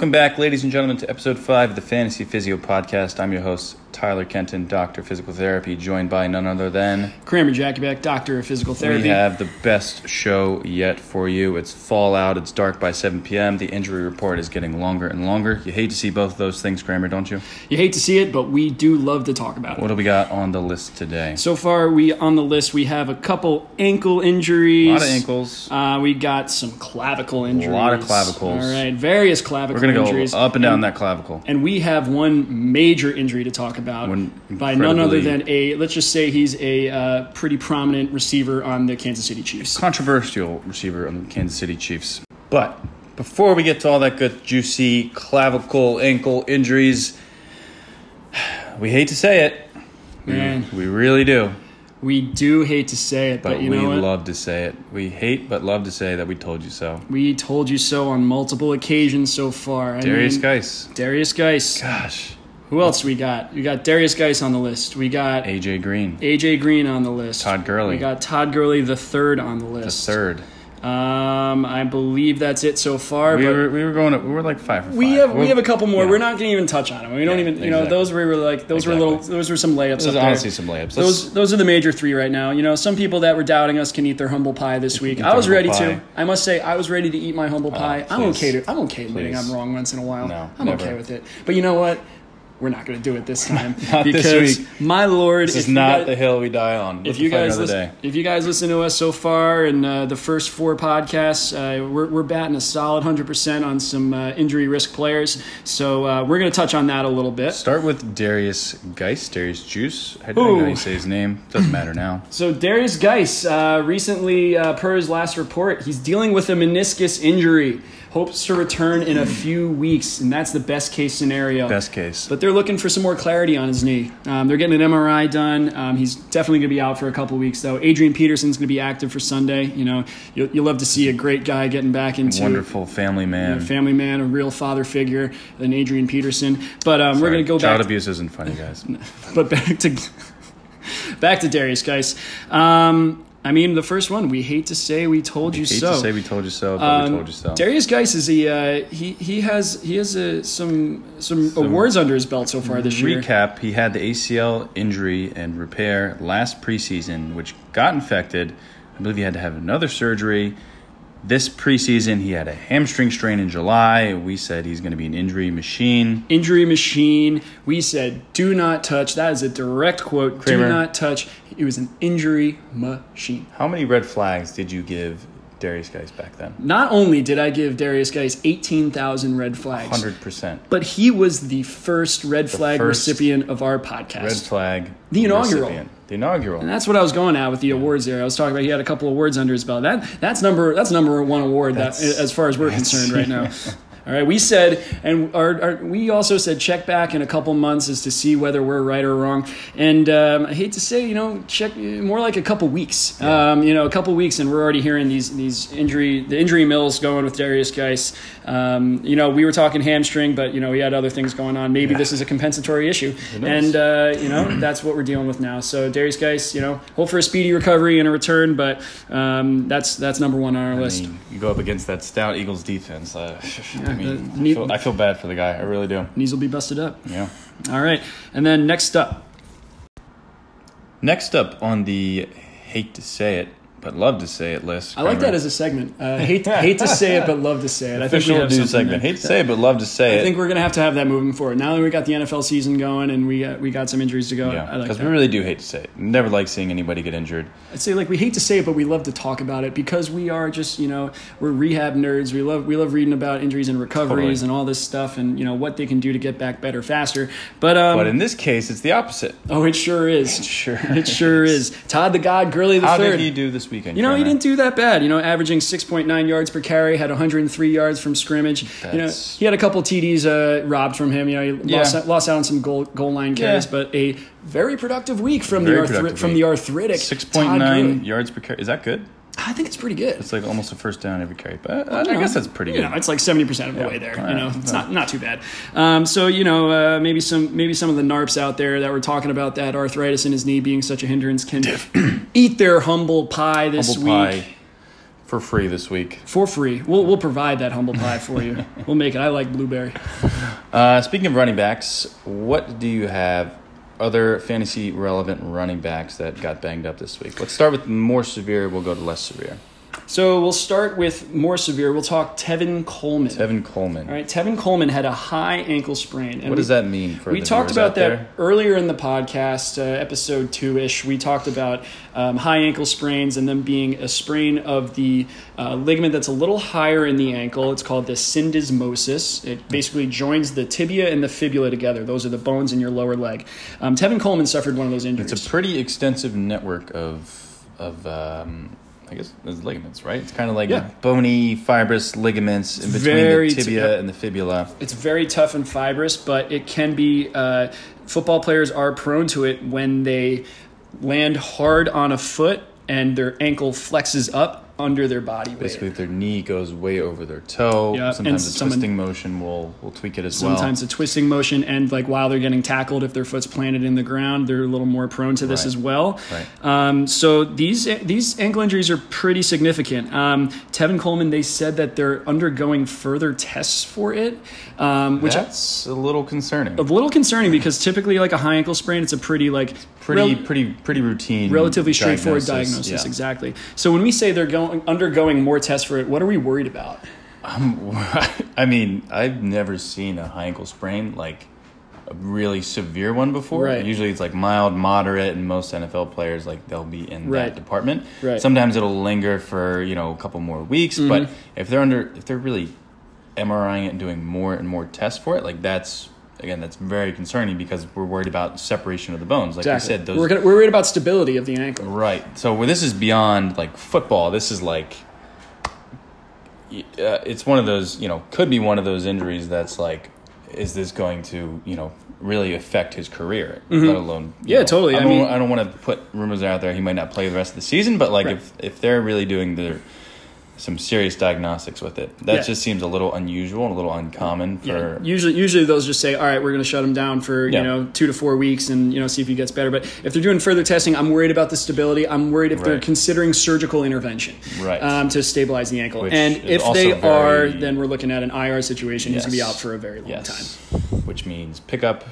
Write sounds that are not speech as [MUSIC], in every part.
Welcome back, ladies and gentlemen, to episode five of the Fantasy Physio Podcast. I'm your host, Tyler Kenton, Doctor of Physical Therapy, joined by none other than Kramer Jacobek, Doctor of Physical Therapy. we have the best show yet for you. It's fall out, it's dark by 7 p.m. The injury report is getting longer and longer. You hate to see both of those things, Kramer, don't you? You hate to see it, but we do love to talk about it. What do we got on the list today? So far, we on the list we have a couple ankle injuries. A lot of ankles. Uh, we got some clavicle injuries. A lot of clavicles. All right, various clavicle We're going to injuries. go up and down that clavicle. And we have one major injury to talk about One by none other than a, let's just say he's a uh, pretty prominent receiver on the Kansas City Chiefs. controversial receiver on the Kansas City Chiefs. But before we get to all that good, juicy clavicle, ankle injuries, [SIGHS] we hate to say it. Man, We really do. We do hate to say it, but, But you we what? love to say it. We hate but love to say that we told you so. we told you so on multiple occasions so far. I Derrius mean, Guice. Derrius Guice. Gosh. Who else we got? We got Derrius Guice on the list. We got AJ Green. AJ Green on the list. Todd Gurley. We got Todd Gurley the third on the list. The third. Um, I believe that's it so far. We but were we were going we were like five we five. have we We're- have a couple more. yeah. We're not going to even touch on them. We don't Yeah, even you know those were like those were Exactly. little those were some layups. Up there. honestly some layups. Let's- Those those are the major three right now. You know, some people that were doubting us can eat their humble pie this week. I was ready pie. Oh, to. I must say, I was ready to eat my humble pie. I'm okay to I'm okay admitting I'm wrong once in a while. No, I'm never. okay with it. But you know what? We're not going to do it this [LAUGHS] time Not this because week. my lord, this is not guys- the hill we die on. if you guys listen, day. if you guys listen to us so far in uh, the first four podcasts, uh, we're, we're batting a solid hundred percent on some uh, injury risk players. So uh, we're going to touch on that a little bit. Start with Derrius Guice, Derrius Juice. I don't know how you say his name. Doesn't matter now. [LAUGHS] So Derrius Guice uh, recently, uh, per his last report, he's dealing with a meniscus injury. Hopes to return in a few weeks, and that's the best case scenario. Best case. But they're looking for some more clarity on his knee. Um, they're getting an MRI done. Um, he's definitely going to be out for a couple weeks, though. Adrian Peterson's going to be active for Sunday. You know, you'll, you'll love to see a great guy getting back into Wonderful family man. a family man, a real father figure, than Adrian Peterson. But um, we're going to go Child back. abuse isn't funny, guys. [LAUGHS] but back to [LAUGHS] back to Derrius, guys. Um, I mean, the first one. We hate to say we told you so. Hate so. to say we told you so, but Um, we told you so. Derrius Guice is a uh, he he has he has a, some some awards under his belt so far this year. Recap: He had the ACL injury and repair last preseason, which got infected. I believe he had to have another surgery. This preseason, he had a hamstring strain in July. We said he's going to be an injury machine. Injury machine. We said, do not touch. That is a direct quote. Kramer. Do not touch. It was an injury machine. How many red flags did you give Derrius Guice back then? Not only did I give Derrius Guice 18,000 red flags, Hundred percent. but he was the first red flag first recipient of our podcast. Red flag. The inaugural. recipient. The inaugural. And that's what I was going at with the awards there. I was talking about he had a couple of awards under his belt. That that's number that's number one award that as far as we're concerned right now. [LAUGHS] All right, we said, and our, our, we also said check back in a couple months as to see whether we're right or wrong. And um, I hate to say, you know, check more like a couple weeks. Um, you know, a couple weeks, and we're already hearing these these injury the injury mills going with Derrius Guice. Um, you know, we were talking hamstring, but you know, he had other things going on. Maybe this is a compensatory issue, and uh, you know, [CLEARS THROAT] that's what we're dealing with now. So Derrius Guice, you know, hope for a speedy recovery and a return, but um, that's that's number one on our I list. mean, you go up against that stout Eagles defense. Uh, I [LAUGHS] mean, the- I, feel, I feel bad for the guy. I really do. Knees will be busted up. Yeah. All right, and then next up, Next up on the hate to say it, but love to say it list. I like that as a segment. Uh, hate hate to say it, but love to say it. I think we have segment. there. Hate to say it, but love to say I it. think we're gonna have to have that moving forward. Now that we got the NFL season going and we got, we got some injuries to go, yeah, I like because we really do hate to say it. Never like seeing anybody get injured. I'd say like we hate to say it, but we love to talk about it because we are just you know we're rehab nerds. We love we love reading about injuries and recoveries Totally. and all this stuff and you know what they can do to get back better faster. But um, But in this case, it's the opposite. oh, it sure is. [LAUGHS] Sure, It sure is. Todd the God Gurley the How third. did he do this weekend? You know, he didn't do that bad. You know, averaging 6.9 yards per carry, had 103 yards from scrimmage. You know, he had a couple TDs uh, robbed from him. You know, he Yeah. lost, out, lost out on some goal, goal line carries, Yeah. but a very productive week from Very the arthri- from the arthritic. Six Todd point nine Gurley. yards per carry. Is that good? I think it's pretty good. It's like almost a first down every carry. But I, I guess that's pretty you good. know, it's like seventy percent of the Yeah. way there. All You know, right. it's not not too bad. Um, so you know, uh, maybe some maybe some of the narps out there that were talking about that arthritis in his knee being such a hindrance can [CLEARS THROAT] eat their humble pie this Humble week. pie. for free this week. for free. We'll we'll provide that humble pie for you. [LAUGHS] we'll make it. I like blueberry. Uh, speaking of running backs, what do you have? Other fantasy relevant running backs that got banged up this week. Let's start with more severe. We'll go to less severe. So we'll start with more severe. We'll talk Tevin Coleman. Evan Coleman. All right, Tevin Coleman had a high ankle sprain. And What does that mean for We talked about out that there? earlier in the podcast, uh, episode two ish. We talked about um, high ankle sprains and them being a sprain of the uh, ligament that's a little higher in the ankle. It's called the syndesmosis. It basically joins the tibia and the fibula together. Those are the bones in your lower leg. Um, Tevin Coleman suffered one of those injuries. It's a pretty extensive network of of um, I guess it's ligaments, right? It's kind of like Yeah. bony, fibrous ligaments in between Very the t- tibia yep. and the fibula. It's very tough and fibrous, but it can be. Uh, football players are prone to it when they land hard on a foot and their ankle flexes up under their body weight. Basically, their knee goes way over their toe, Yeah, and sometimes the someone- twisting motion will will tweak it as Sometimes well. Sometimes a twisting motion, and like while they're getting tackled, if their foot's planted in the ground, they're a little more prone to this Right. as well. Right. Um, so these these ankle injuries are pretty significant. Um, Tevin Coleman, they said that they're undergoing further tests for it, um, which That's a little concerning. a little concerning because typically like a high ankle sprain, it's a pretty like Pretty, rel- pretty, pretty routine. relatively straightforward diagnosis. Yeah. Exactly. So when we say they're going undergoing more tests for it, what are we worried about? [LAUGHS] I mean, I've never seen a high ankle sprain like a really severe one before. Right. Usually it's like mild, moderate, and most NFL players like they'll be in Right. that department. Right. Mm-hmm. Sometimes it'll linger for you know a couple more weeks, but if they're under, if they're really MRIing it and doing more and more tests for it, like that's again that's very concerning because we're worried about separation of the bones. Like Exactly. you said, those we're, gonna, we're worried about stability of the ankle. Right. So where this is beyond like football. This is like uh, it's one of those you know could be one of those injuries that's like is this going to you know really affect his career let alone Mm-hmm. Yeah, know, totally. I, I don't, mean- I don't want to put rumors out there he might not play the rest of the season but like Right. if if they're really doing their some serious diagnostics with it that Yeah. just seems a little unusual and a little uncommon for Yeah, usually, usually they'll just say, "All right, we're going to shut him down for Yeah. you know two to four weeks, and you know see if he gets better." But if they're doing further testing, I'm worried about the stability. I'm worried if they're considering surgical intervention, Right. um, to stabilize the ankle. Which and if they very- are, then we're looking at an IR situation. He's going to be out for a very long time. Which means pick up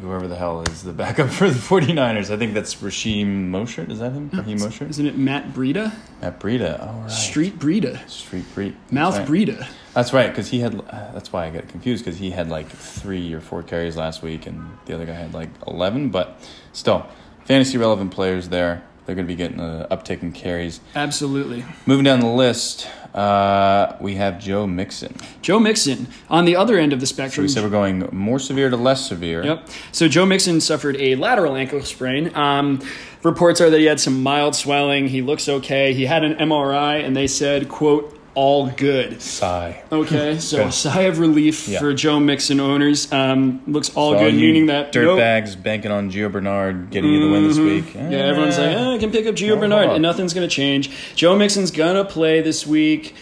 whoever the hell is the backup [LAUGHS] for the 49ers. I think that's Rasheem Mosher. Is that him? Raheem Mosher? Isn't it Matt Breida? Matt Breida. All right. Street Breida, Street Breed. Mouth right. Breida. That's right, because he had. Uh, that's why I get confused because he had like three or four carries last week, and the other guy had like eleven. But still, fantasy relevant players there. They're going to be getting an uptick in carries. Absolutely. Moving down the list, uh, we have Joe Mixon. Joe Mixon on the other end of the So spectrum. we said we're going more severe to less severe. Yep. So Joe Mixon suffered a lateral ankle sprain. Um, reports are that he had some mild swelling. He looks okay. He had an MRI, and they said, "quote all good." Sigh. Okay, [LAUGHS] so Good. sigh of relief Yeah. for Joe Mixon owners. Um, looks all good, you meaning that nope. dirtbags banking on Gio Bernard getting you the win this week. Mm-hmm. Yeah, everyone's like, eh, I can pick up Gio Bernard, and nothing's going to change. Joe Mixon's going to play this week.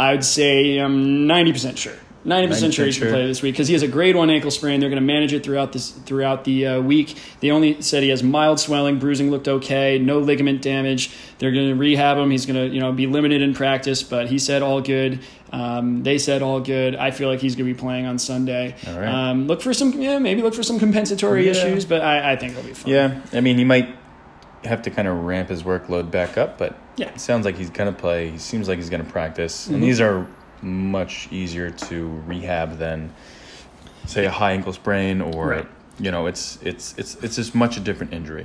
I'd say I'm 90% sure. 90% sure he's going to play this week because he has a grade one ankle sprain. They're going to manage it throughout this throughout the uh, week. They only said he has mild swelling, bruising looked okay, no ligament damage. They're going to rehab him. He's going to you know be limited in practice, but he said all good. Um, they said all good. I feel like he's going to be playing on Sunday. All right. Um, look for some, yeah, maybe look for some compensatory Yeah. issues, but I, I think he'll be fine. Yeah, I mean, he might have to kind of ramp his workload back up, but Yeah. Mm-hmm. it sounds like he's going to play. He seems like he's going to practice, and these are much easier to rehab than, say, a high ankle sprain or. Right. You know, it's it's it's it's just much a different injury,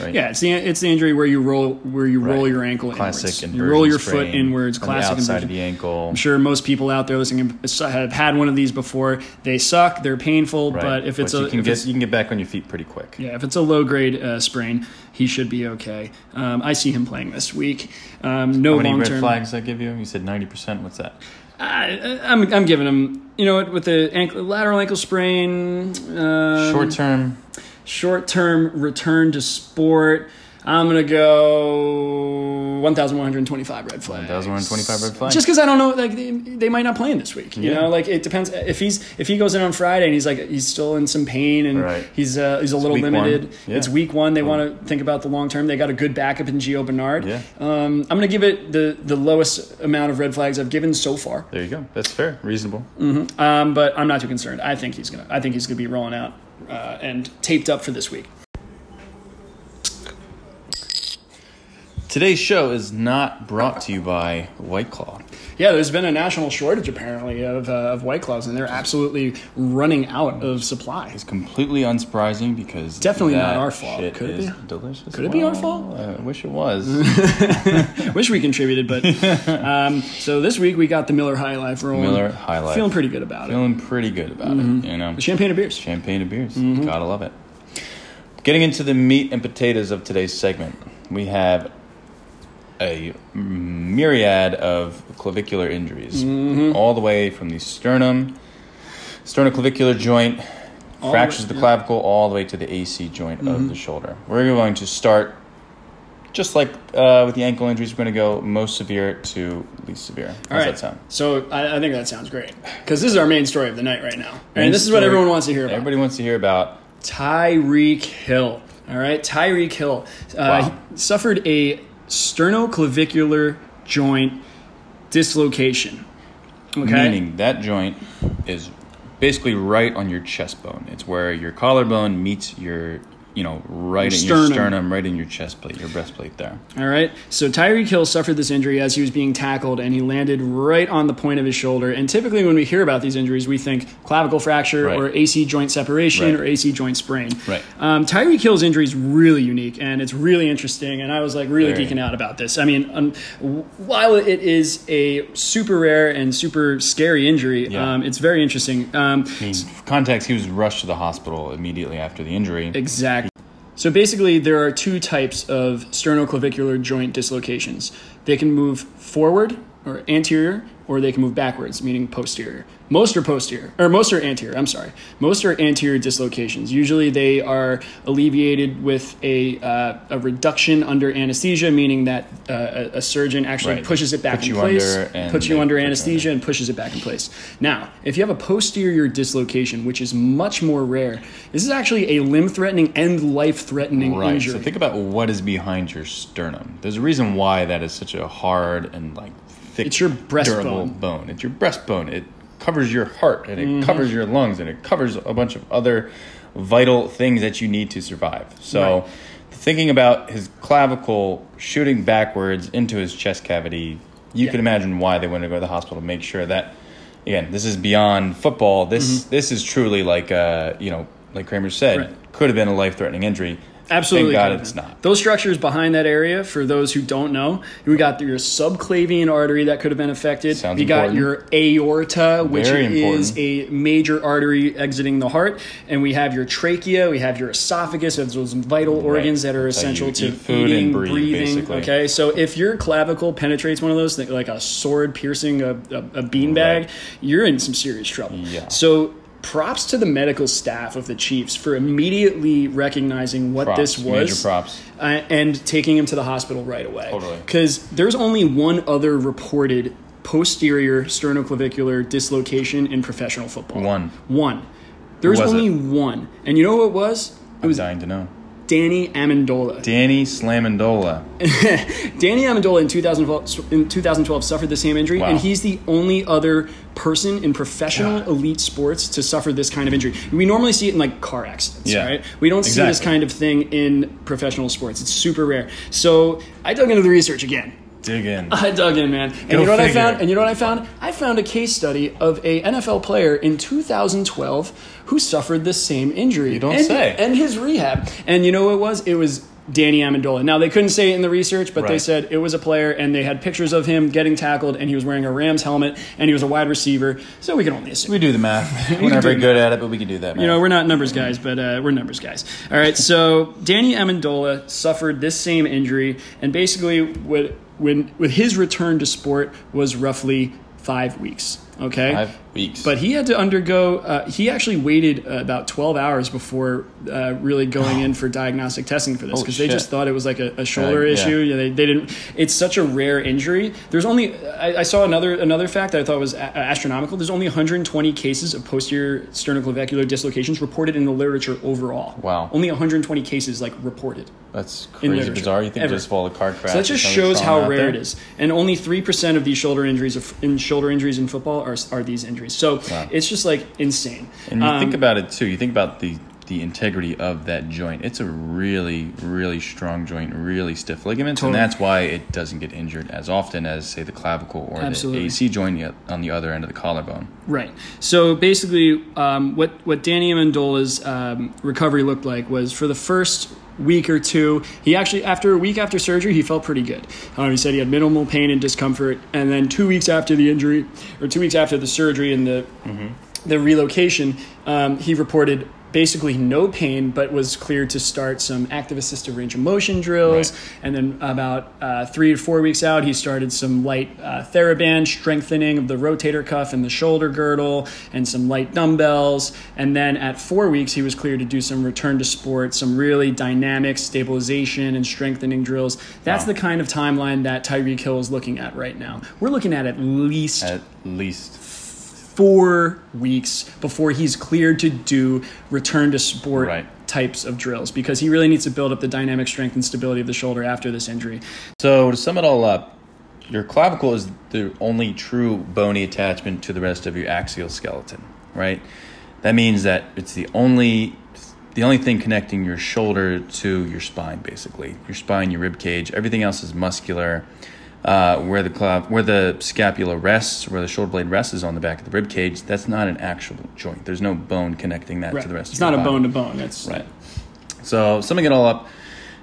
right? Yeah, it's the it's the injury where you roll where you roll Right. your ankle classic inwards. You roll your foot inwards. on Classic the outside inversion. of the ankle. I'm sure most people out there listening have had one of these before. They suck. They're painful. But if it's you a can if get you can get back on your feet pretty quick. yeah, if it's a low grade uh, sprain, he should be okay. Um, I see him playing this week. Um, no long term. flags I give you? You said ninety percent. What's that? I, I'm I'm giving him. You know what? With the ankle, lateral ankle sprain, um, Short term. short term return to sport. I'm gonna go 1,125 red flags. 1,125 red flags. Just because I don't know, like they, they might not play him this week. You Yeah. know, like it depends if he's if he goes in on Friday and he's like he's still in some pain and Right. he's uh, he's a little limited. Yeah. It's week one. They want to think about the long term. They got a good backup in Gio Bernard. Yeah. Um, I'm gonna give it the the lowest amount of red flags I've given so far. There you go. That's fair. Reasonable. Um, but I'm not too concerned. I think he's gonna. I think he's gonna be rolling out uh, and taped up for this week. Today's show is not brought to you by White Claw. Yeah, there's been a national shortage apparently of, uh, of White Claws, and they're absolutely running out of supply. It's completely unsurprising because Definitely not our fault. Could it be? Delicious. Could it be our fault? I wish it was. [LAUGHS] Wish we contributed, but [LAUGHS] um, so this week we got the Miller High Life rolling. Miller High Life. feeling pretty good about it. Feeling pretty good about it. You know, The champagne of beers. champagne of beers. Mm-hmm. Gotta love it. Getting into the meat and potatoes of today's segment, we have a myriad of clavicular injuries, Mm-hmm. all the way from the sternum, sternoclavicular joint, All fractures the- of the clavicle, all the way to the AC joint Mm-hmm. of the shoulder. We're going to start. Just like uh, with the ankle injuries, we're going to go most severe to least severe. How's All right. that sound? So I, I think that sounds great because this is our main story of the night right now, Main and this is what everyone wants to hear about. Everybody wants to hear about Tyreek Hill. All right, Tyreek Hill uh, Wow. suffered a sternoclavicular joint dislocation. Okay. Meaning that joint is basically right on your chest bone. It's where your collarbone meets your, you know, right Your in your sternum. sternum, right in your chest plate, your breastplate there. All right. So Tyreek Hill suffered this injury as he was being tackled, and he landed right on the point of his shoulder. And typically, when we hear about these injuries, we think clavicle fracture Right. or AC joint separation Right. or AC joint sprain. Right. Um, Tyreek Hill's injury is really unique, and it's really interesting. And I was like really Very. geeking out about this. I mean, um, while it is a super rare and super scary injury, Yeah. um, it's very interesting. Um, I mean, context, he was rushed to the hospital immediately after the injury. Exactly. So basically, there are two types of sternoclavicular joint dislocations. They can move forward or anterior, or they can move backwards, meaning posterior. Most are posterior, or most are anterior. I'm sorry. Most are anterior dislocations. Usually, they are alleviated with a uh, a reduction under anesthesia, meaning that uh, a, a surgeon actually Right. pushes it back Puts in place, puts you under anesthesia, and pushes it back in place. Now, if you have a posterior dislocation, which is much more rare, this is actually a limb-threatening and life-threatening Right. injury. So think about what is behind your sternum. There's a reason why that is such a hard and like thick, It's your breastbone. Durable bone. It's your breastbone. It covers your heart and it Mm-hmm. covers your lungs and it covers a bunch of other vital things that you need to survive. So. Right. Thinking about his clavicle shooting backwards into his chest cavity, you Yeah. can imagine why they went to go to the hospital to make sure that, again, this is beyond football. This this is truly like, uh, you know, like Kramer said, Mm-hmm. Right. could have been a life threatening injury. Absolutely. Thank God could've not. Those structures behind that area, for those who don't know, we got your subclavian artery that could have been affected. Sounds we got important. your aorta, which Very is important. a major artery exiting the heart, and we have your trachea, we have your esophagus, those those vital organs that are That's essential to eat food and eating, breathe, breathing. basically. Okay, so if your clavicle penetrates one of those, like a sword piercing a, a, a beanbag, Right. you're in some serious trouble. Yeah. So. Props to the medical staff of the Chiefs for immediately recognizing what Props, this was major props. uh, and taking him to the hospital right away. Totally. Because there's only one other reported posterior sternoclavicular dislocation in professional football. One. One. There's was only it? one. And you know who it was? It I'm was dying to know. Danny Amendola. Danny Slamendola. [LAUGHS] Danny Amendola in 2012, in 2012 suffered the same injury, Wow. and he's the only other person in professional God. elite sports to suffer this kind of injury. We normally see it in like car accidents, Yeah. right? We don't see this kind of thing in professional sports. It's super rare. So I dug into the research again. Dig in. I [LAUGHS] dug in, man. And Go you know what I found? And you know what I found? I found a case study of a NFL player in 2012 who suffered the same injury. You don't and, say. And his rehab. And you know what it was? It was Danny Amendola. Now they couldn't say it in the research, but they said it was a player, and they had pictures of him getting tackled, and he was wearing a Rams helmet, and he was a wide receiver. So we can only assume. we do the math. [LAUGHS] We're not very good at it, but we can do that math. You know, we're not numbers guys, but uh, we're numbers guys. All right, so Danny Amendola suffered this same injury, and basically, what, when with his return to sport was roughly five weeks. Okay. Five weeks. But he had to undergo. Uh, he actually waited uh, about twelve hours before uh, really going in for diagnostic testing for this because they just thought it was like a, a shoulder issue. Yeah, they, they didn't. It's such a rare injury. There's only. I, I saw another another fact that I thought was a- astronomical. There's only 120 cases of posterior sternoclavicular dislocations reported in the literature overall. Wow. Only 120 cases like reported. That's crazy bizarre. You think Ever. just of all the car crash. So that just shows how rare it is. And only three percent of these shoulder injuries of, in shoulder injuries in football are, are these injuries. So Wow. it's just like insane. And you Um, think about it too. You think about the the integrity of that joint. It's a really, really strong joint, really stiff ligaments, Totally. and that's why it doesn't get injured as often as say the clavicle or Absolutely. the AC joint on the other end of the collarbone. Right. So basically, um, what what Danny Amendola's um, recovery looked like was for the first week or two, he actually after a week after surgery, he felt pretty good. Um, he said he had minimal pain and discomfort, and then two weeks after the injury, or two weeks after the surgery and the the relocation, um, he reported. Basically, no pain, but was cleared to start some active assistive range of motion drills. Right. And then about uh, three to four weeks out, he started some light uh, TheraBand strengthening of the rotator cuff and the shoulder girdle, and some light dumbbells. And then at four weeks, he was cleared to do some return to sport, some really dynamic stabilization and strengthening drills. That's Wow. the kind of timeline that Tyreek Hill is looking at right now. We're looking at at least At least four weeks before he's cleared to do return to sport Right. types of drills because he really needs to build up the dynamic strength and stability of the shoulder after this injury. So to sum it all up, your clavicle is the only true bony attachment to the rest of your axial skeleton, right? That means that it's the only the only thing connecting your shoulder to your spine, basically. Your spine, your rib cage, everything else is muscular. Uh, where the clav- where the scapula rests, where the shoulder blade rests, is on the back of the rib cage. That's not an actual joint. There's no bone connecting that to the rest. Of it it's not a bone to bone. That's Right. So summing it all up,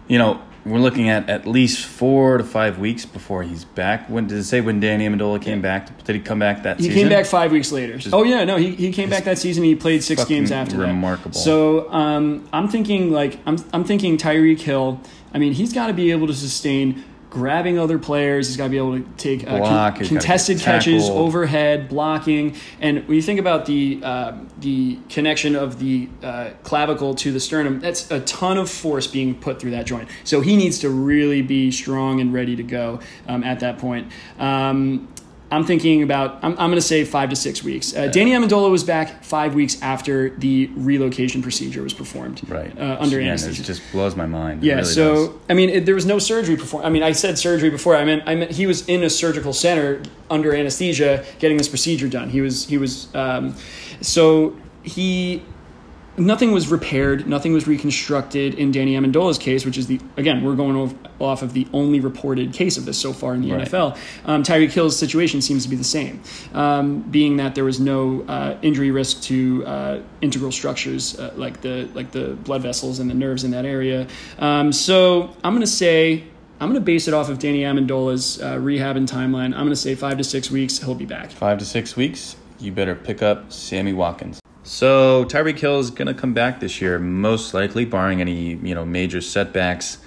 you know, we're looking at at least four to five weeks before he's back. When did it say when Danny Amendola came back? Did he come back that season? He season? came back five weeks later. oh yeah, no, he, he came back that season. He played six games after that. remarkable. So um, I'm thinking like I'm I'm thinking Tyreek Hill. I mean, he's got to be able to sustain grabbing other players. He's got to be able to take uh, Block, he's contested catches, overhead blocking, and when you think about the uh, the connection of the uh, clavicle to the sternum, that's a ton of force being put through that joint. So he needs to really be strong and ready to go um, at that point. Um, I'm thinking about, I'm, I'm going to say five to six weeks. Uh, Danny Amendola was back five weeks after the relocation procedure was performed. right Uh, under Again, anesthesia. It just blows my mind. It Yeah, really so does. I mean, it, there was no surgery performed. I mean, I said surgery before. I meant I meant he was in a surgical center under anesthesia getting this procedure done. He was he was um, so he nothing was repaired, nothing was reconstructed in Danny Amendola's case, which is the again we're going off, of the only reported case of this so far in the Right. NFL. Um, Tyreek Hill's situation seems to be the same, um, being that there was no uh, injury risk to uh, integral structures uh, like the like the blood vessels and the nerves in that area. Um, so I'm going to say. I'm going to base it off of Danny Amendola's uh, rehab and timeline. I'm going to say five to six weeks. He'll be back. five to six weeks, you better pick up Sammy Watkins. So Tyreek Hill is going to come back this year, most likely, barring any you know major setbacks.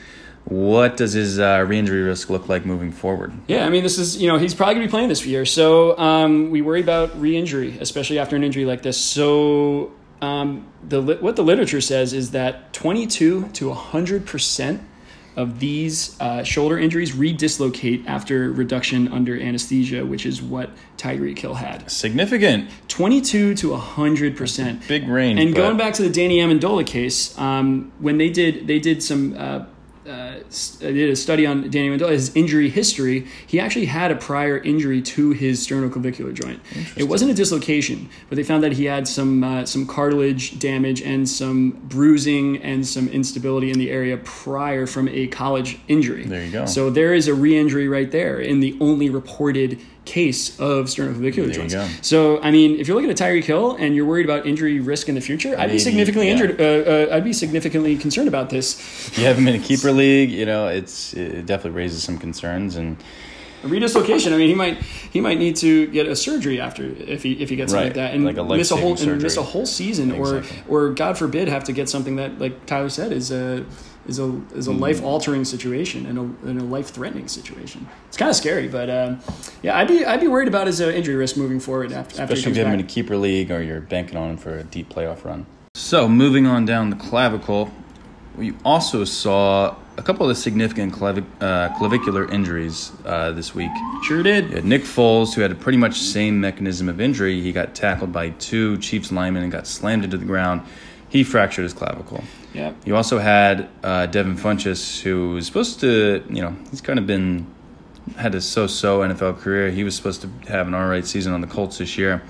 What does his uh, re-injury risk look like moving forward? Yeah, I mean, this is, you know, he's probably going to be playing this year. So um, we worry about re injury, especially after an injury like this. So um, the what the literature says is that 22 to 100% of these uh, shoulder injuries redislocate after reduction under anesthesia, which is what Tyreek Hill had. Significant, 22 to 100%. big range. And going back to the Danny Amendola case, um, when they did they did some uh, uh, did a study on Danny Amendola his injury history. He actually had a prior injury to his sternoclavicular joint. It wasn't a dislocation, but they found that he had some uh, some cartilage damage and some bruising and some instability in the area prior from a college injury. There you go. So there is a re-injury right there in the only reported case of sternoclavicular joints. So, I mean, if you're looking at Tyreek Hill and you're worried about injury risk in the future, I'd be significantly yeah. injured. Uh, uh, I'd be significantly concerned about this. You have him in a keeper league, you know it's it definitely raises some concerns. And A redislocation. I mean, he might he might need to get a surgery after if he if he gets something like that and like a miss a whole life-saving and miss a whole season Exactly. or or God forbid have to get something that like Tyler said is uh is a is a life altering situation and a, and a life threatening situation. It's kind of scary, but um, yeah, I'd be I'd be worried about his uh, injury risk moving forward after after Especially if you have him in a keeper league or you're banking on him for a deep playoff run. So moving on down the clavicle, we also saw a couple of significant clavi- uh, clavicular injuries uh, this week. Sure did. You had Nick Foles, who had a pretty much same mechanism of injury. He got tackled by two Chiefs linemen and got slammed into the ground. He fractured his clavicle. Yeah. You also had uh, Devin Funchess, who was supposed to, you know, he's kind of been had a so-so NFL career. He was supposed to have an all right season on the Colts this year.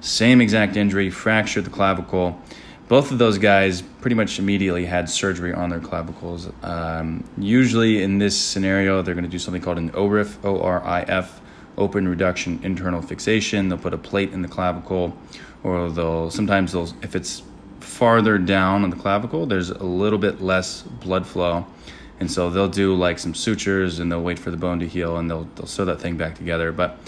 Same exact injury, fractured the clavicle. Both of those guys pretty much immediately had surgery on their clavicles. Um, usually, in this scenario, they're going to do something called an ORIF, O-R-I-F, open reduction internal fixation. They'll put a plate in the clavicle, or they'll sometimes they'll if it's farther down on the clavicle, there's a little bit less blood flow. And so they'll do like some sutures and they'll wait for the bone to heal and they'll they'll sew that thing back together. But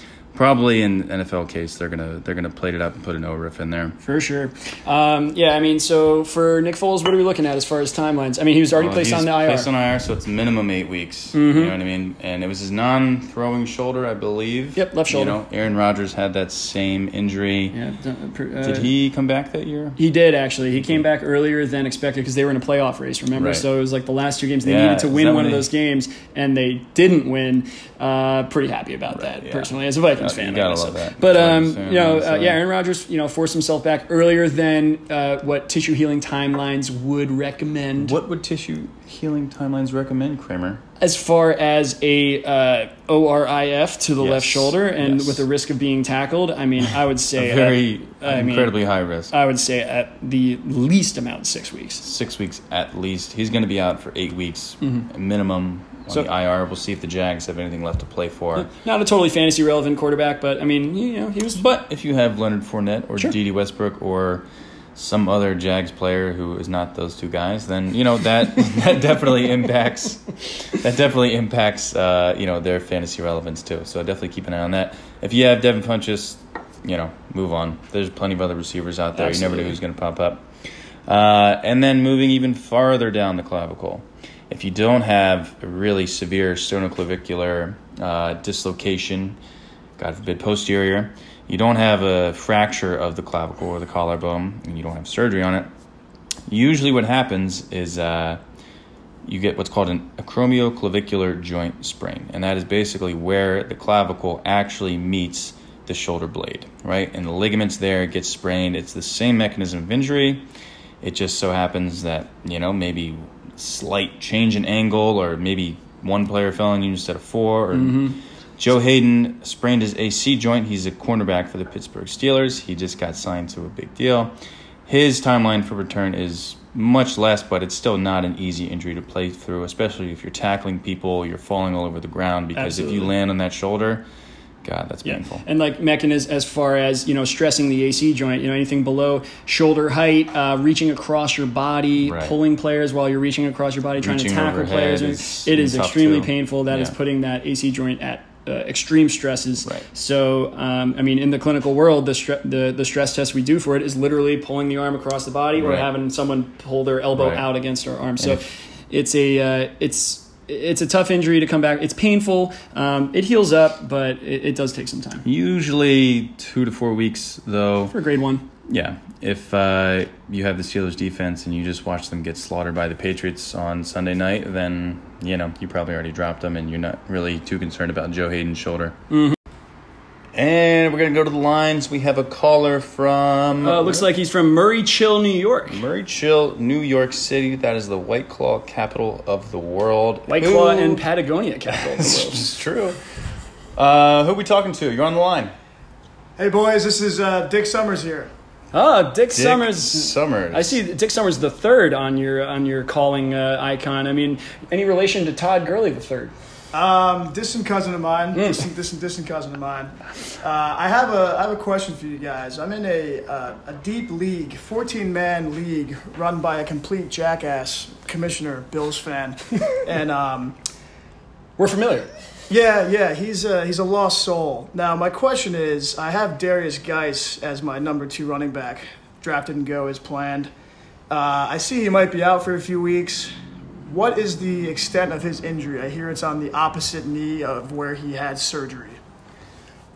probably in NFL case they're gonna they're gonna plate it up and put an ORIF in there. For sure. Um, yeah, I mean, so for Nick Foles, what are we looking at as far as timelines? I mean, he was already Well, placed on the IR. Placed on IR, so it's minimum eight weeks. You know what I mean? And it was his non-throwing shoulder, I believe. Yep, left shoulder. You know, Aaron Rodgers had that same injury. yeah, uh, Did he come back that year? He did actually. He came back earlier than expected because they were in a playoff race. Remember, Right. so it was like the last two games they Yeah, needed to win one of those games, and they didn't win. Uh, pretty happy about that yeah. personally as a Vikings Uh, fan. you gotta love that. But um, you know, uh, yeah, Aaron Rodgers, you know, forced himself back earlier than uh, what tissue healing timelines would recommend. What would tissue healing timelines recommend, Kramer? As far as a uh, ORIF to the left shoulder and yes. with the risk of being tackled, I mean, I would [LAUGHS] say A very at, I mean, incredibly high risk. I would say at the least amount six weeks. Six weeks at least. He's going to be out for eight weeks minimum on Mm-hmm. So- the IR. We'll see if the Jags have anything left to play for. Not a totally fantasy relevant quarterback, but I mean, you know, he was. But if you have Leonard Fournette or Sure. Dede Westbrook or some other Jags player who is not those two guys, then you know that [LAUGHS] that definitely impacts that definitely impacts uh, you know their fantasy relevance too. So definitely keep an eye on that. If you have Devin Funchess, you know move on. There's plenty of other receivers out there. You never know who's going to pop up. Uh, and then moving even farther down the clavicle, if you don't have a really severe sternoclavicular uh, dislocation, God forbid posterior, you don't have a fracture of the clavicle or the collarbone, and you don't have surgery on it. Usually, what happens is uh, you get what's called an acromioclavicular joint sprain, and that is basically where the clavicle actually meets the shoulder blade, right? And the ligaments there get sprained. It's the same mechanism of injury. It just so happens that you know maybe slight change in angle, or maybe one player fell on you instead of four. Or Joe Haden sprained his AC joint. He's a cornerback for the Pittsburgh Steelers. He just got signed to a big deal. His timeline for return is much less, but it's still not an easy injury to play through, especially if you're tackling people, you're falling all over the ground. Because if you land on that shoulder, God, that's Yeah, painful. and like mechanism as far as you know, stressing the AC joint. You know, anything below shoulder height, uh, reaching across your body, Right. pulling players while you're reaching across your body, trying Reaching to tackle players. is it is extremely too. painful. That is Yeah. putting that AC joint at uh, extreme stresses. Right. So, um, I mean, in the clinical world, the, stre- the the stress test we do for it is literally pulling the arm across the body or having someone pull their elbow Right. out against our arm. So, it's a uh, it's it's a tough injury to come back. It's painful. Um, it heals up, but it, it does take some time Usually two to four weeks, though. for grade one. Yeah, if uh, you have the Steelers defense and you just watch them get slaughtered by the Patriots on Sunday night, then you know you probably already dropped them, and you're not really too concerned about Joe Haden's shoulder. And we're gonna go to the lines. We have a caller from Uh, looks like he's from Murray Hill, New York. Murray Hill, New York City. That is the White Claw capital of the world. White Who- Claw and Patagonia capital. of the. [LAUGHS] It's true. Uh, who we talking to? You're on the line. Hey boys, this is uh, Dick Summers here. Ah, Dick, Dick Summers. Summers. I see Dick Summers the third on your on your calling uh, icon. I mean, any relation to Todd Gurley the third? Um, distant cousin of mine. Distant, distant, distant cousin of mine. Uh, I have a I have a question for you guys. I'm in a uh, a deep league, 14 man league run by a complete jackass commissioner, Bills fan, [LAUGHS] and um, We're familiar. Yeah, yeah, he's a, he's a lost soul. Now, my question is I have Derrius Guice as my number two running back, drafted and go as planned. Uh, I see he might be out for a few weeks. What is the extent of his injury? I hear it's on the opposite knee of where he had surgery.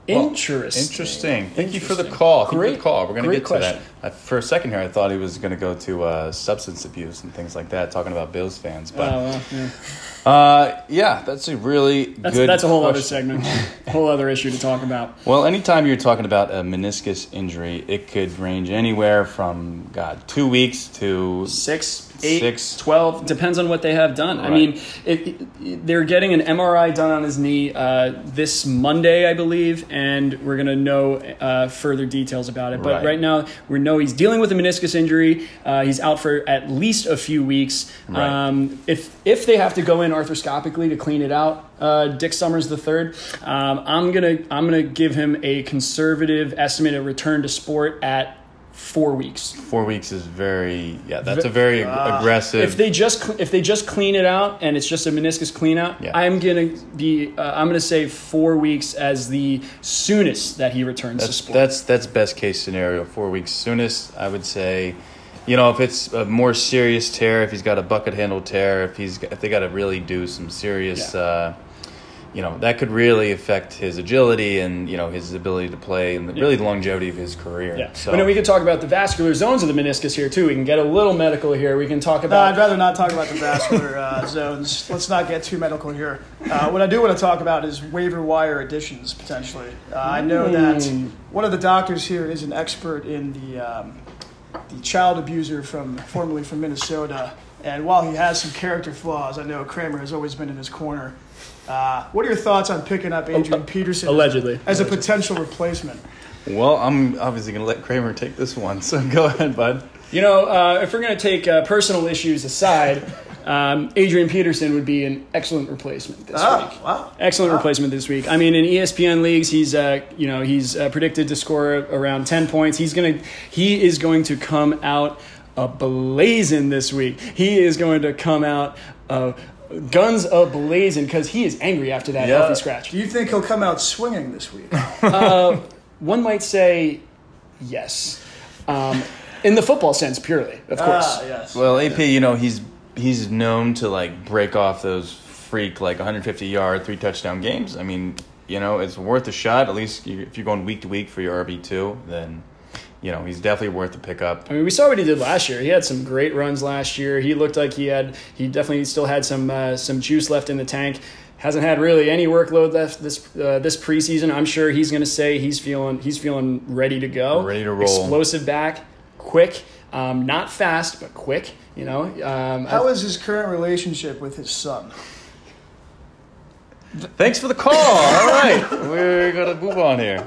Interesting. Interesting. Thank you for the call. Thank for Great- the call. We're going to great get to question. that. I, for a second here, I thought he was going to go to uh, substance abuse and things like that, talking about Bills fans. Oh, But well, yeah. uh, yeah, that's a really That's, good. that's a whole other segment, [LAUGHS] whole other issue to talk about. Well, anytime you're talking about a meniscus injury, it could range anywhere from God two weeks to Six, eight, Six. 12, depends on what they have done. I mean, it, it- they're getting an MRI done on his knee uh, this Monday, I believe, and we're going to know uh, further details about it. But Right. right. now, we know he's dealing with a meniscus injury. Uh, he's out for at least a few weeks. Right. Um, if, if they have to go in arthroscopically to clean it out, uh, Dick Summers the third, um, I'm gonna I'm gonna give him a conservative estimate of return to sport at four weeks. four weeks is very yeah. That's a very ag- aggressive. If they just if they just clean it out and it's just a meniscus clean out, Yeah. I'm gonna be uh, I'm gonna say four weeks as the soonest that he returns to That's sport. that's that's best case scenario. Four weeks soonest, I would say. You know, if it's a more serious tear, if he's got a bucket handle tear, if he's if they got to really do some serious, Yeah. uh, you know, that could really affect his agility and you know his ability to play and the, really the longevity of his career. yeah. So But then we could talk about the vascular zones of the meniscus here too. We can get a little medical here. We can talk No, about I'd rather not talk about the vascular uh, [LAUGHS] zones. Let's not get too medical here. Uh, what I do want to talk about is waiver wire additions potentially. Uh, I know that Mm. one of the doctors here is an expert in the um, the child abuser from formerly from Minnesota, and while he has some character flaws, I know Kramer has always been in his corner. Uh, what are your thoughts on picking up Adrian Peterson as a- allegedly. as a potential replacement? well, I'm obviously going to let Kramer take this one. So go ahead, bud. You know, uh, if we're going to take uh, personal issues aside, um, Adrian Peterson would be an excellent replacement this Ah, week. wow. Excellent Wow. replacement this week. I mean, in ESPN leagues, he's uh, you know he's uh, predicted to score around ten points. He's gonna he is going to come out a blazing this week. He is going to come out uh, guns a blazing because he is angry after that Yeah. healthy scratch. Do you think he'll come out swinging this week? [LAUGHS] Uh, one might say yes, um, in the football sense purely, of course. Ah, yes. Well, AP, you know, he's he's known to like break off those freak like 150 yard, three touchdown games. I mean, you know, it's worth a shot. At least if you're going week to week for your RB two, then you know he's definitely worth the pickup. I mean, we saw what he did last year. He had some great runs last year. He looked like he had he definitely still had some uh, some juice left in the tank. Hasn't had really any workload left this uh, this preseason. I'm sure he's going to say he's feeling he's feeling ready to go, Ready to roll. explosive back, quick, um, not fast but quick. You know, um, How is his current relationship with his son? Thanks for the call. All right, [LAUGHS] we're gonna move on here.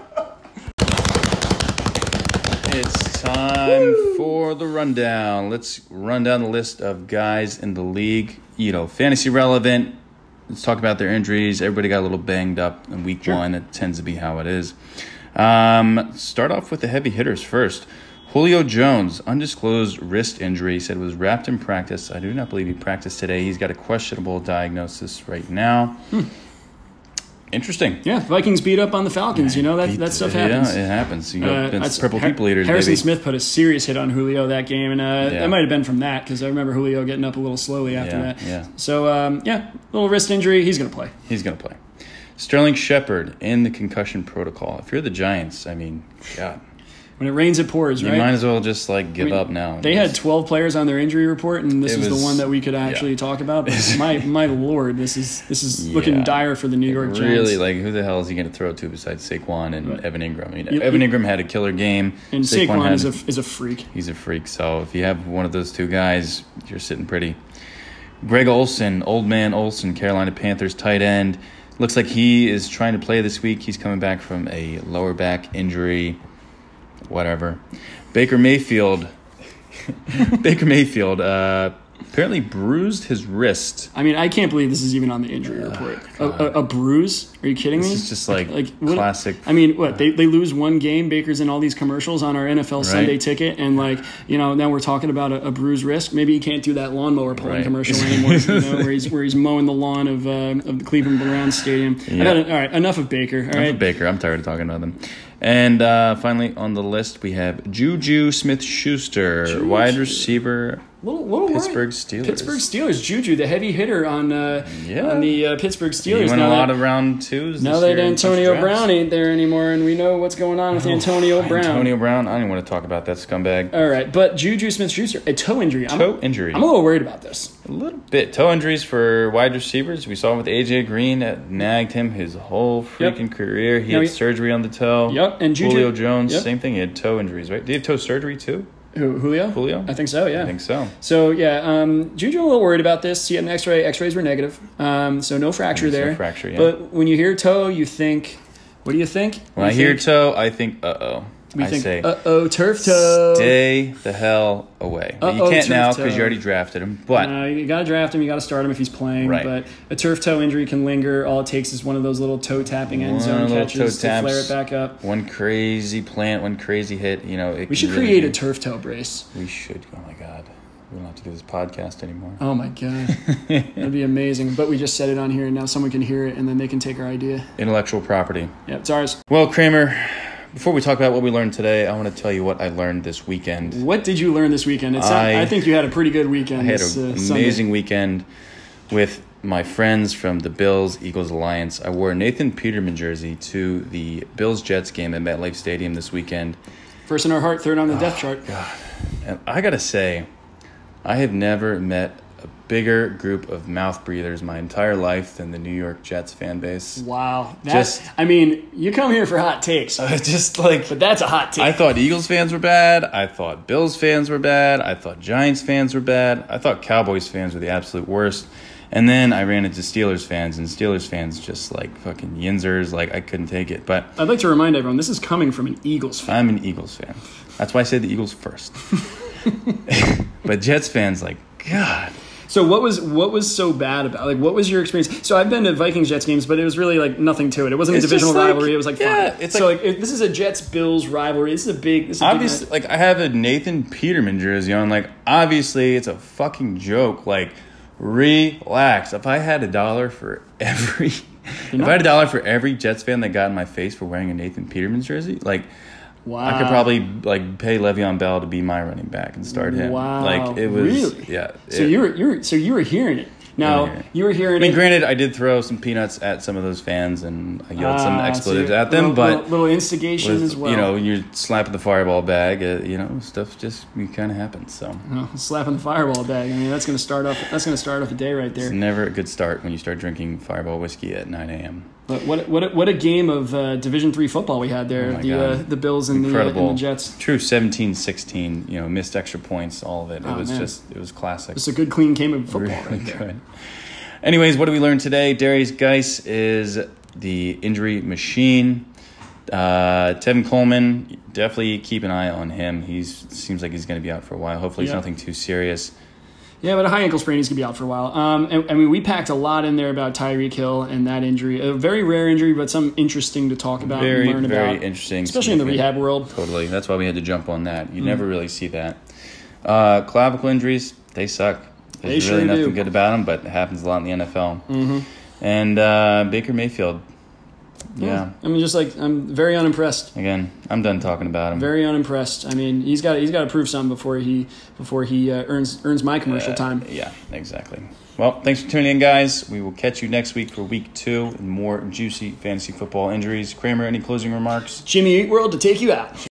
It's time for the rundown. Let's run down the list of guys in the league. You know, fantasy relevant. Let's talk about their injuries. Everybody got a little banged up in week one. It tends to be how it is. Um, start off with the heavy hitters first. Julio Jones, undisclosed wrist injury, said was wrapped in practice. I do not believe he practiced today. He's got a questionable diagnosis right now. Interesting. yeah, Vikings beat up on the Falcons. You know that that stuff happens. Yeah, it happens. You know, Uh, that's- purple Har- people eaters, Harrison baby. Smith put a serious hit on Julio that game, and uh, Yeah. that might have been from that because I remember Julio getting up a little slowly after Yeah, that. yeah. So um, yeah, little wrist injury. He's going to play. He's going to play. Sterling Shepard in the concussion protocol. If you're the Giants, I mean, God, When it rains, it pours, you right? might as well just like give I mean, up now. They had 12 players on their injury report, and this It is was- the one that we could actually yeah. talk about. [LAUGHS] my my lord, this is this is looking dire for the New York Giants. really like who the hell is he going to throw to besides Saquon and Right. Evan Engram? I mean, You- Evan Engram had a killer game. and Saquon, had- is a is a freak. he's a freak. So if you have one of those two guys, you're sitting pretty. Greg Olsen, old man Olsen, Carolina Panthers tight end. Looks like he is trying to play this week. He's coming back from a lower back injury. Whatever. Baker Mayfield. [LAUGHS] Baker Mayfield uh, apparently bruised his wrist. I mean, I can't believe this is even on the injury report. A, a, a bruise? Are you kidding This me? is just like, what- classic. I mean, what they, they lose one game. Baker's in all these commercials on our NFL Sunday ticket, and like you know, now we're talking about a, a bruised wrist. Maybe he can't do that lawnmower pulling Right. commercial [LAUGHS] anymore. you know, where he's where he's mowing the lawn of uh, of the Cleveland Browns stadium. I Yeah. all right, enough of Baker. All Enough right, of Baker. I'm tired of talking about them. And uh, finally on the list we have Juju Smith Schuster, wide receiver little, little Pittsburgh worried. Steelers. Pittsburgh Steelers. Juju, the heavy hitter on uh, Yeah. on the uh, Pittsburgh He Steelers. won a lot that, of round twos. now that Antonio. Brown ain't there anymore, and we know what's going on with Antonio Brown. Antonio Brown. I don't even want to talk about that scumbag. All right, but Juju Smith-Schuster, a toe injury. I'm, Toe injury. I'm a little worried about this. A little bit. Toe injuries for wide receivers. We saw with AJ Green that nagged him his whole Yep. freaking career. He had he- surgery on the toe. Yep, and Juju- Julio Jones, yep. same thing. He had toe injuries, right? Did he have toe surgery too? Who, Julio? Julio? I think so. Yeah. I think so. So yeah, um, Juju a little worried about this. He had an X-ray. X-rays were negative, um, so no fracture there. fracture, yeah. But when you hear toe, you think, what do you think? when You I hear toe, I think, uh oh. We I think, say, uh oh, turf toe. stay the hell away. You Uh-oh, can't now because you already drafted him. But Uh, you got to draft him. You got to start him if he's playing. Right. But a turf toe injury can linger. All it takes is one of those little toe tapping end One zone catches to flare it back up. one crazy plant, one crazy hit, you know. It We should really create a turf toe brace. We should. Oh my god. We don't have to do this podcast anymore. Oh my god, that'd be amazing. But we just said it on here, and now someone can hear it, and then they can take our idea. Intellectual property. Yeah, it's ours. Well, Kramer, before we talk about what we learned today, I want to tell you what I learned this weekend. What did you learn this weekend? It's I- I, think you had a pretty good weekend. I had this, an uh, amazing weekend with my friends from the Bills Eagles Alliance. I wore a Nathan Peterman jersey to the Bills Jets game at MetLife Stadium this weekend. First in our heart, third on the Oh, depth chart. God. And I got to say, I have never met bigger group of mouth breathers my entire life than the New York Jets fan base. Wow, that's. Just- I mean, you come here for hot takes, I [LAUGHS] just like but that's a hot take. I thought Eagles fans were bad. I thought Bills fans were bad. I thought Giants fans were bad. I thought Cowboys fans were the absolute worst. And then I ran into Steelers fans, and Steelers fans just like fucking yinzers. Like I couldn't take it. But I'd like to remind everyone this is coming from an Eagles fan. I'm an Eagles fan. That's why I said the Eagles first. [LAUGHS] [LAUGHS] but Jets fans, like God, So what was what was so bad about like what was your experience? So I've been to Vikings Jets games, but it was really like nothing to it. It wasn't It's a divisional like- rivalry. It was like yeah, fun. it's so like, if this is a Jets Bills rivalry. This is a big. This is a big obviously, like I have a Nathan Peterman jersey on. Like obviously, it's a fucking joke. Like relax. If I had a dollar for every, if I had a dollar for every Jets fan that got in my face for wearing a Nathan Peterman jersey, like. Wow. I could probably like pay Le'Veon Bell to be my running back and start him. Wow, like it was, really? yeah. So it- you were you were so you were hearing it. Now hearing it. you were hearing it. I mean, it. granted, I did throw some peanuts at some of those fans and I yelled some Ah, so expletives at them, little, but little, little instigation with, as well. you know, when you're slapping the fireball bag, uh, you know, stuff just kind of happens. So slapping the fireball bag. I mean, that's going to start off. That's to start off a day right it's there. never a good start when you start drinking fireball whiskey at 9 a.m. But what what a- what a game of uh, Division three football we had there. Oh the uh, the Bills and the, uh, and the Jets. True 17 16, you know, missed extra points, all of it. It Oh, was man. just, it was classic. It's a good clean game of football Really right there. good. Anyways, what did we learn today? Derrius Guice is the injury machine. Uh, Tevin Coleman, definitely keep an eye on him. He seems like he's going to be out for a while. Hopefully, it's nothing too serious. Yeah, but a high ankle sprain, he's gonna be out for a while. Um, and, I mean, we packed a lot in there about Tyreek Hill and that injury. A very rare injury, but some interesting to talk about Very, and learn about. very about, interesting, especially in the rehab world. Totally. That's why we had to jump on that. You never really see that. Uh, clavicle injuries, they suck. There's They really sure nothing do. good about them, but it happens a lot in the NFL. Mm-hmm. And uh, Baker Mayfield. Yeah. I mean, just like I'm very unimpressed. Again, I'm done talking about him. Very unimpressed. I mean, he's got he's got to prove something before he before he uh, earns earns my commercial time. Yeah, exactly. Well, thanks for tuning in, guys. We will catch you next week for week two and more juicy fantasy football injuries. Kramer, any closing remarks? Jimmy Eat World to take you out.